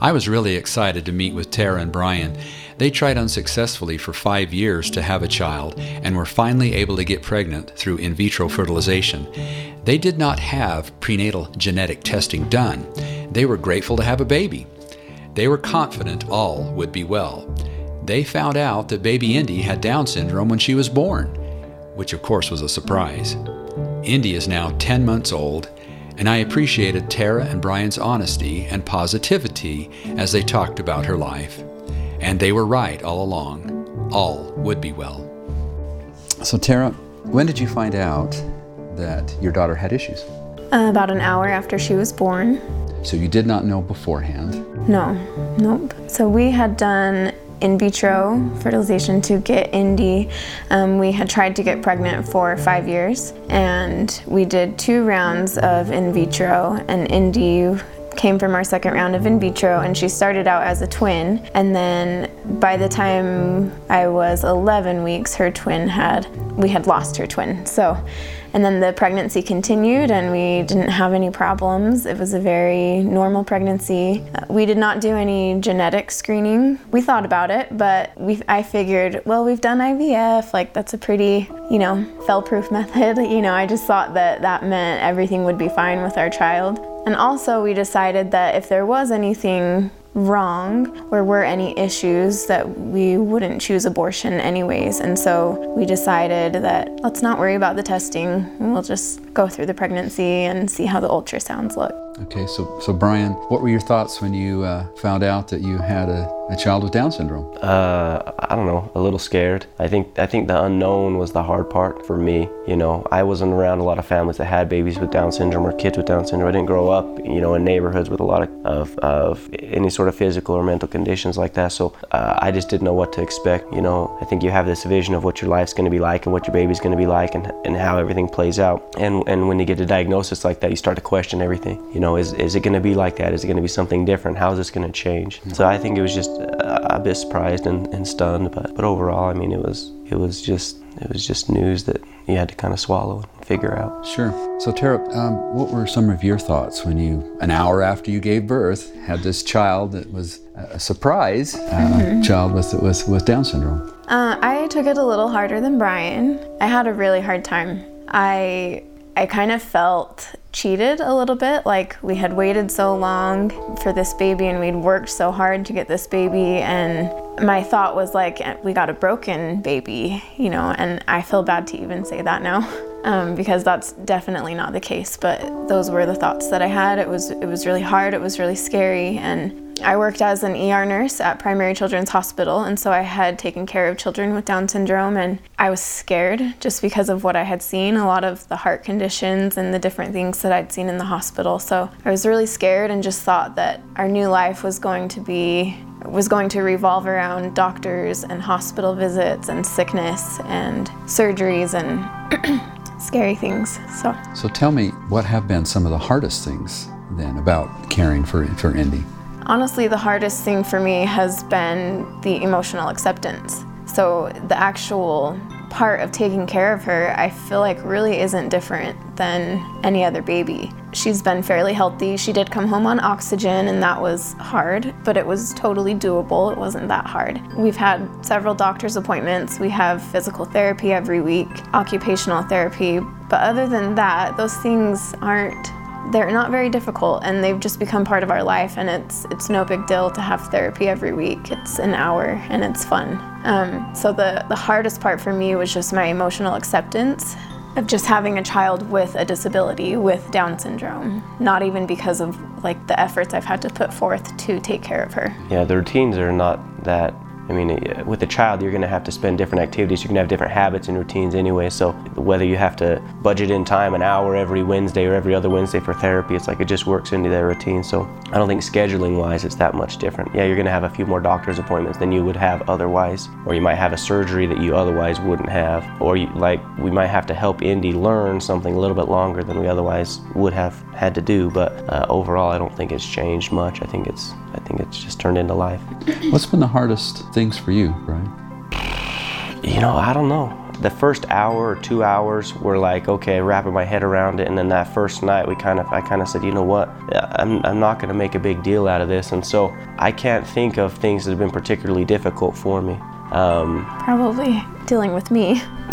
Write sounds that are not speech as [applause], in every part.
I was really excited to meet with Tara and Brian. They tried unsuccessfully for five years to have a child and were finally able to get pregnant through in vitro fertilization. They did not have prenatal genetic testing done. They were grateful to have a baby. They were confident all would be well. They found out that baby Indy had Down syndrome when she was born, which of course was a surprise. Indy is now 10 months old and I appreciated Tara and Brian's honesty and positivity as they talked about her life. And they were right all along. All would be well. So, Tara, when did you find out that your daughter had issues? Uh, about an hour after she was born. So, you did not know beforehand? No, nope. So, we had done in vitro fertilization to get Indy. Um, we had tried to get pregnant for five years, and we did two rounds of in vitro, and Indy came from our second round of in vitro and she started out as a twin and then by the time I was 11 weeks her twin had we had lost her twin so and then the pregnancy continued, and we didn't have any problems. It was a very normal pregnancy. Uh, we did not do any genetic screening. We thought about it, but we, I figured, well, we've done IVF, like that's a pretty, you know, fail proof [laughs] method. You know, I just thought that that meant everything would be fine with our child. And also, we decided that if there was anything wrong or were any issues that we wouldn't choose abortion anyways. And so we decided that let's not worry about the testing. And we'll just go through the pregnancy and see how the ultrasounds look. Okay, so so Brian, what were your thoughts when you uh, found out that you had a, a child with Down syndrome? Uh, I don't know, a little scared. I think I think the unknown was the hard part for me. You know, I wasn't around a lot of families that had babies with Down syndrome or kids with Down syndrome. I didn't grow up, you know, in neighborhoods with a lot of of, of any sort of physical or mental conditions like that. So uh, I just didn't know what to expect. You know, I think you have this vision of what your life's going to be like and what your baby's going to be like and and how everything plays out. And and when you get a diagnosis like that, you start to question everything. You know is, is it going to be like that? Is it going to be something different? How is this going to change? So I think it was just a, a bit surprised and, and stunned, but, but overall, I mean, it was it was just it was just news that you had to kind of swallow and figure out. Sure. So Tara, um, what were some of your thoughts when you, an hour after you gave birth, had this child that was a surprise uh, mm-hmm. child with, with with Down syndrome? Uh, I took it a little harder than Brian. I had a really hard time. I I kind of felt cheated a little bit. Like we had waited so long for this baby and we'd worked so hard to get this baby. And my thought was like, eh, we got a broken baby, you know, and I feel bad to even say that now. [laughs] Um, because that's definitely not the case. But those were the thoughts that I had. It was it was really hard. It was really scary, and I worked as an ER nurse at Primary Children's Hospital, and so I had taken care of children with Down syndrome, and I was scared just because of what I had seen a lot of the heart conditions and the different things that I'd seen in the hospital. So I was really scared and just thought that our new life was going to be was going to revolve around doctors and hospital visits and sickness and surgeries and [clears throat] scary things. So So tell me what have been some of the hardest things then about caring for for Indy? Honestly, the hardest thing for me has been the emotional acceptance. So, the actual part of taking care of her, I feel like really isn't different than any other baby. She's been fairly healthy. She did come home on oxygen, and that was hard, but it was totally doable. It wasn't that hard. We've had several doctor's appointments. We have physical therapy every week, occupational therapy, but other than that, those things aren't they're not very difficult and they've just become part of our life and it's it's no big deal to have therapy every week. It's an hour and it's fun. Um, so the the hardest part for me was just my emotional acceptance of just having a child with a disability with down syndrome not even because of like the efforts i've had to put forth to take care of her. Yeah the routines are not that I mean, with a child, you're going to have to spend different activities. You're going to have different habits and routines anyway. So whether you have to budget in time an hour every Wednesday or every other Wednesday for therapy, it's like it just works into their routine. So I don't think scheduling wise it's that much different. Yeah, you're going to have a few more doctor's appointments than you would have otherwise, or you might have a surgery that you otherwise wouldn't have, or you, like we might have to help Indy learn something a little bit longer than we otherwise would have had to do. But uh, overall, I don't think it's changed much. I think it's I think it's just turned into life. What's been the hardest things for you, Brian? You know, I don't know. the first hour or two hours were like okay wrapping my head around it and then that first night we kind of i kind of said you know what i'm, I'm not going to make a big deal out of this and so i can't think of things that have been particularly difficult for me um, Probably dealing with me, [laughs]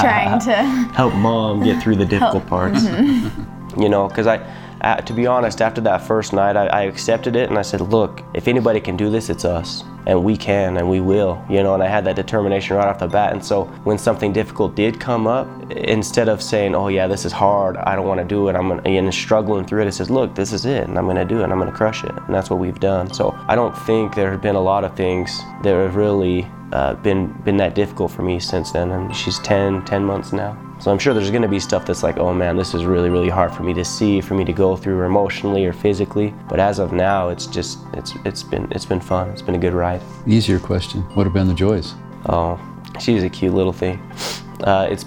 trying to. help mom get through the difficult parts. [laughs] you know, because I, uh, to be honest, after that first night, I, I accepted it and I said, look, if anybody can do this, it's us. And we can and we will, you know, and I had that determination right off the bat. And so when something difficult did come up, instead of saying, oh yeah, this is hard, I don't want to do it, I'm gonna, and struggling through it, it says, look, this is it, and I'm going to do it, and I'm going to crush it. And that's what we've done. So I don't think there have been a lot of things that have really uh, been been that difficult for me since then. And she's 10, 10 months now. So I'm sure there's going to be stuff that's like, oh man, this is really, really hard for me to see, for me to go through emotionally or physically. But as of now, it's just it's it's been it's been fun. It's been a good ride. Easier question. What have been the joys? Oh, she's a cute little thing. Uh, it's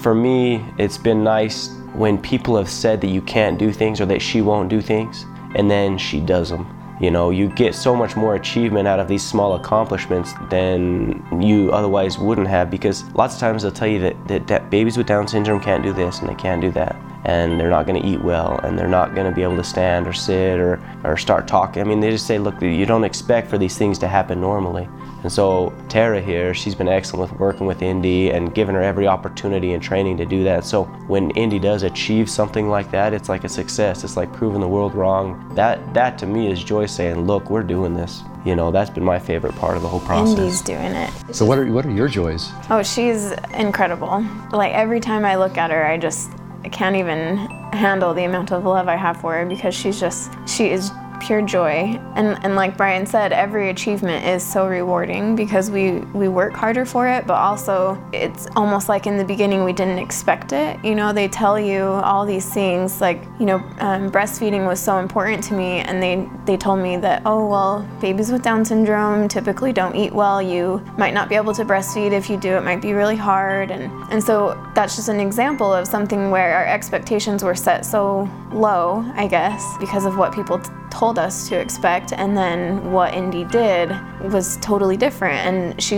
for me. It's been nice when people have said that you can't do things or that she won't do things, and then she does them. You know, you get so much more achievement out of these small accomplishments than you otherwise wouldn't have because lots of times they'll tell you that, that, that babies with Down syndrome can't do this and they can't do that. And they're not going to eat well and they're not going to be able to stand or sit or, or start talking. I mean, they just say, look, you don't expect for these things to happen normally. And so Tara here, she's been excellent with working with Indy and giving her every opportunity and training to do that. So when Indy does achieve something like that, it's like a success. It's like proving the world wrong. That that to me is joy saying, look, we're doing this. You know, that's been my favorite part of the whole process. Indy's doing it. So what are what are your joys? Oh, she's incredible. Like every time I look at her, I just I can't even handle the amount of love I have for her because she's just she is pure joy. And and like Brian said, every achievement is so rewarding because we we work harder for it, but also it's almost like in the beginning we didn't expect it. You know, they tell you all these things like you know um, breastfeeding was so important to me, and they they told me that oh well, babies with Down syndrome typically don't eat well. You might not be able to breastfeed. If you do, it might be really hard. And and so that's just an example of something where our expectations were set so low, I guess, because of what people t- told us to expect, and then what Indy did was totally different. And she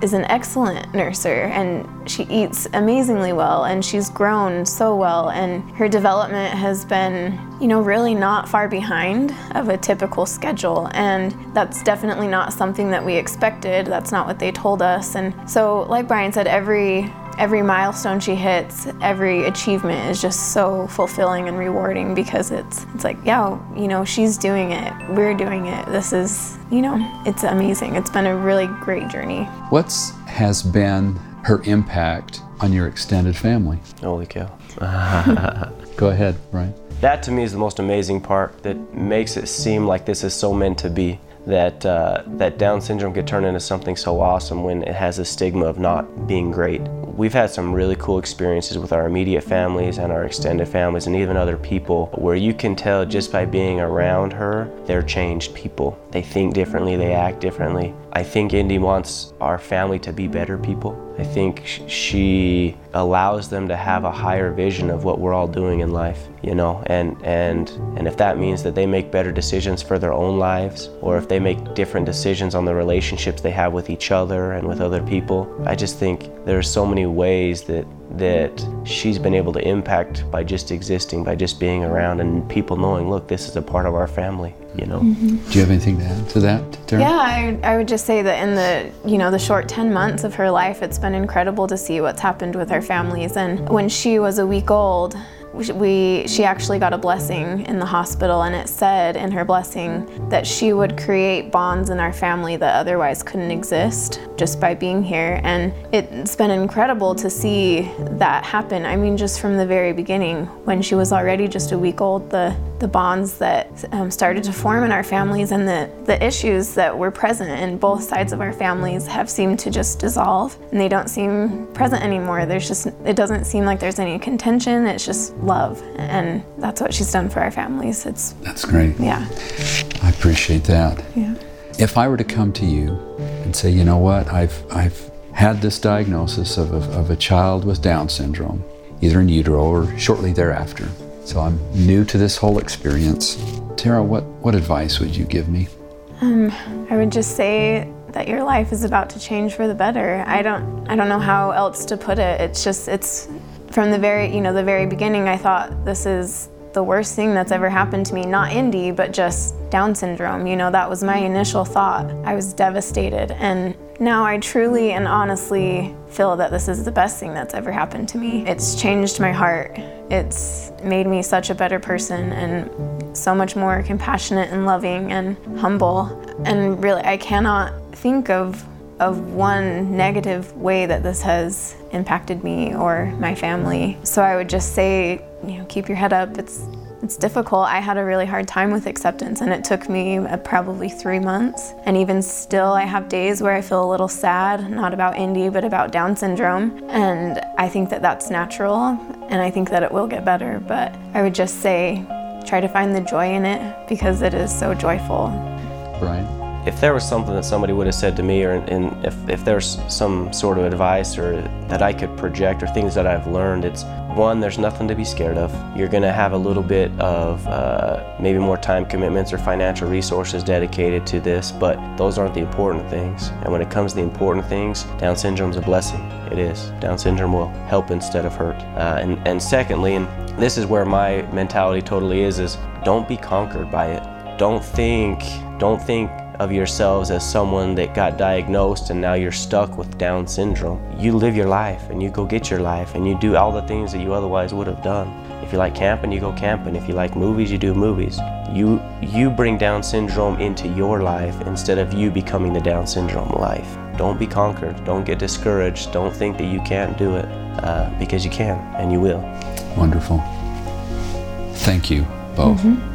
is an excellent nurser, and she eats amazingly well, and she's grown so well, and her development has been, you know, really not far behind of a typical schedule. And that's definitely not something that we expected. That's not what they told us. And so, like Brian said, every every milestone she hits, every achievement is just so fulfilling and rewarding because it's it's like, yeah, you know, she's doing it, we're doing it. This is, you know, it's amazing. It's been a really great journey. What's has been her impact on your extended family? Holy cow. [laughs] Go ahead, Brian. That to me is the most amazing part that makes it seem like this is so meant to be. That uh, that Down syndrome could turn into something so awesome when it has a stigma of not being great. We've had some really cool experiences with our immediate families and our extended families and even other people where you can tell just by being around her, they're changed people. They think differently, they act differently. I think Indy wants our family to be better people. I think she allows them to have a higher vision of what we're all doing in life, you know, and and and if that means that they make better decisions for their own lives or if they make different decisions on the relationships they have with each other and with other people, I just think there are so many ways that that she's been able to impact by just existing, by just being around and people knowing, look, this is a part of our family, you know. Do you have anything to add to that, Tara? Yeah, I, I would just say that in the you know the short 10 months of her life, it's been incredible to see what's happened with our families. And when she was a week old, we she actually got a blessing in the hospital and it said in her blessing that she would create bonds in our family that otherwise couldn't exist just by being here and it's been incredible to see that happen i mean just from the very beginning when she was already just a week old the the bonds that um, started to form in our families and the, the issues that were present in both sides of our families have seemed to just dissolve and they don't seem present anymore there's just it doesn't seem like there's any contention it's just love and that's what she's done for our families it's That's great. yeah I appreciate that. yeah If I were to come to you and say, you know what, I've, I've had this diagnosis of a, of a child with Down syndrome, either in utero or shortly thereafter, so I'm new to this whole experience. Tara, what, what advice would you give me? Um, I would just say that your life is about to change for the better. I don't I don't know how else to put it. It's just it's from the very, you know, the very beginning I thought this is the worst thing that's ever happened to me, not Indy, but just Down syndrome. You know, that was my initial thought. I was devastated and now I truly and honestly feel that this is the best thing that's ever happened to me. It's changed my heart. It's made me such a better person and so much more compassionate and loving and humble. And really, I cannot think of of one negative way that this has impacted me or my family. So I would just say, you know, keep your head up. It's it's difficult. I had a really hard time with acceptance, and it took me uh, probably three months. And even still, I have days where I feel a little sad, not about Indy, but about Down syndrome. And I think that that's natural, and I think that it will get better. But I would just say, try to find the joy in it because it is so joyful. Brian? if there was something that somebody would have said to me or in, if, if there's some sort of advice or that I could project or things that I've learned, it's one, there's nothing to be scared of. You're going to have a little bit of uh, maybe more time commitments or financial resources dedicated to this, but those aren't the important things. And when it comes to the important things, Down syndrome is a blessing. It is. Down syndrome will help instead of hurt. Uh, and, and secondly, and this is where my mentality totally is, is don't be conquered by it. Don't think, don't think of yourselves as someone that got diagnosed and now you're stuck with Down syndrome. You live your life and you go get your life and you do all the things that you otherwise would have done. If you like camping, you go camping. If you like movies, you do movies. You you bring Down syndrome into your life instead of you becoming the Down syndrome life. Don't be conquered. Don't get discouraged. Don't think that you can't do it uh, because you can and you will. Wonderful. Thank you both. Mm-hmm.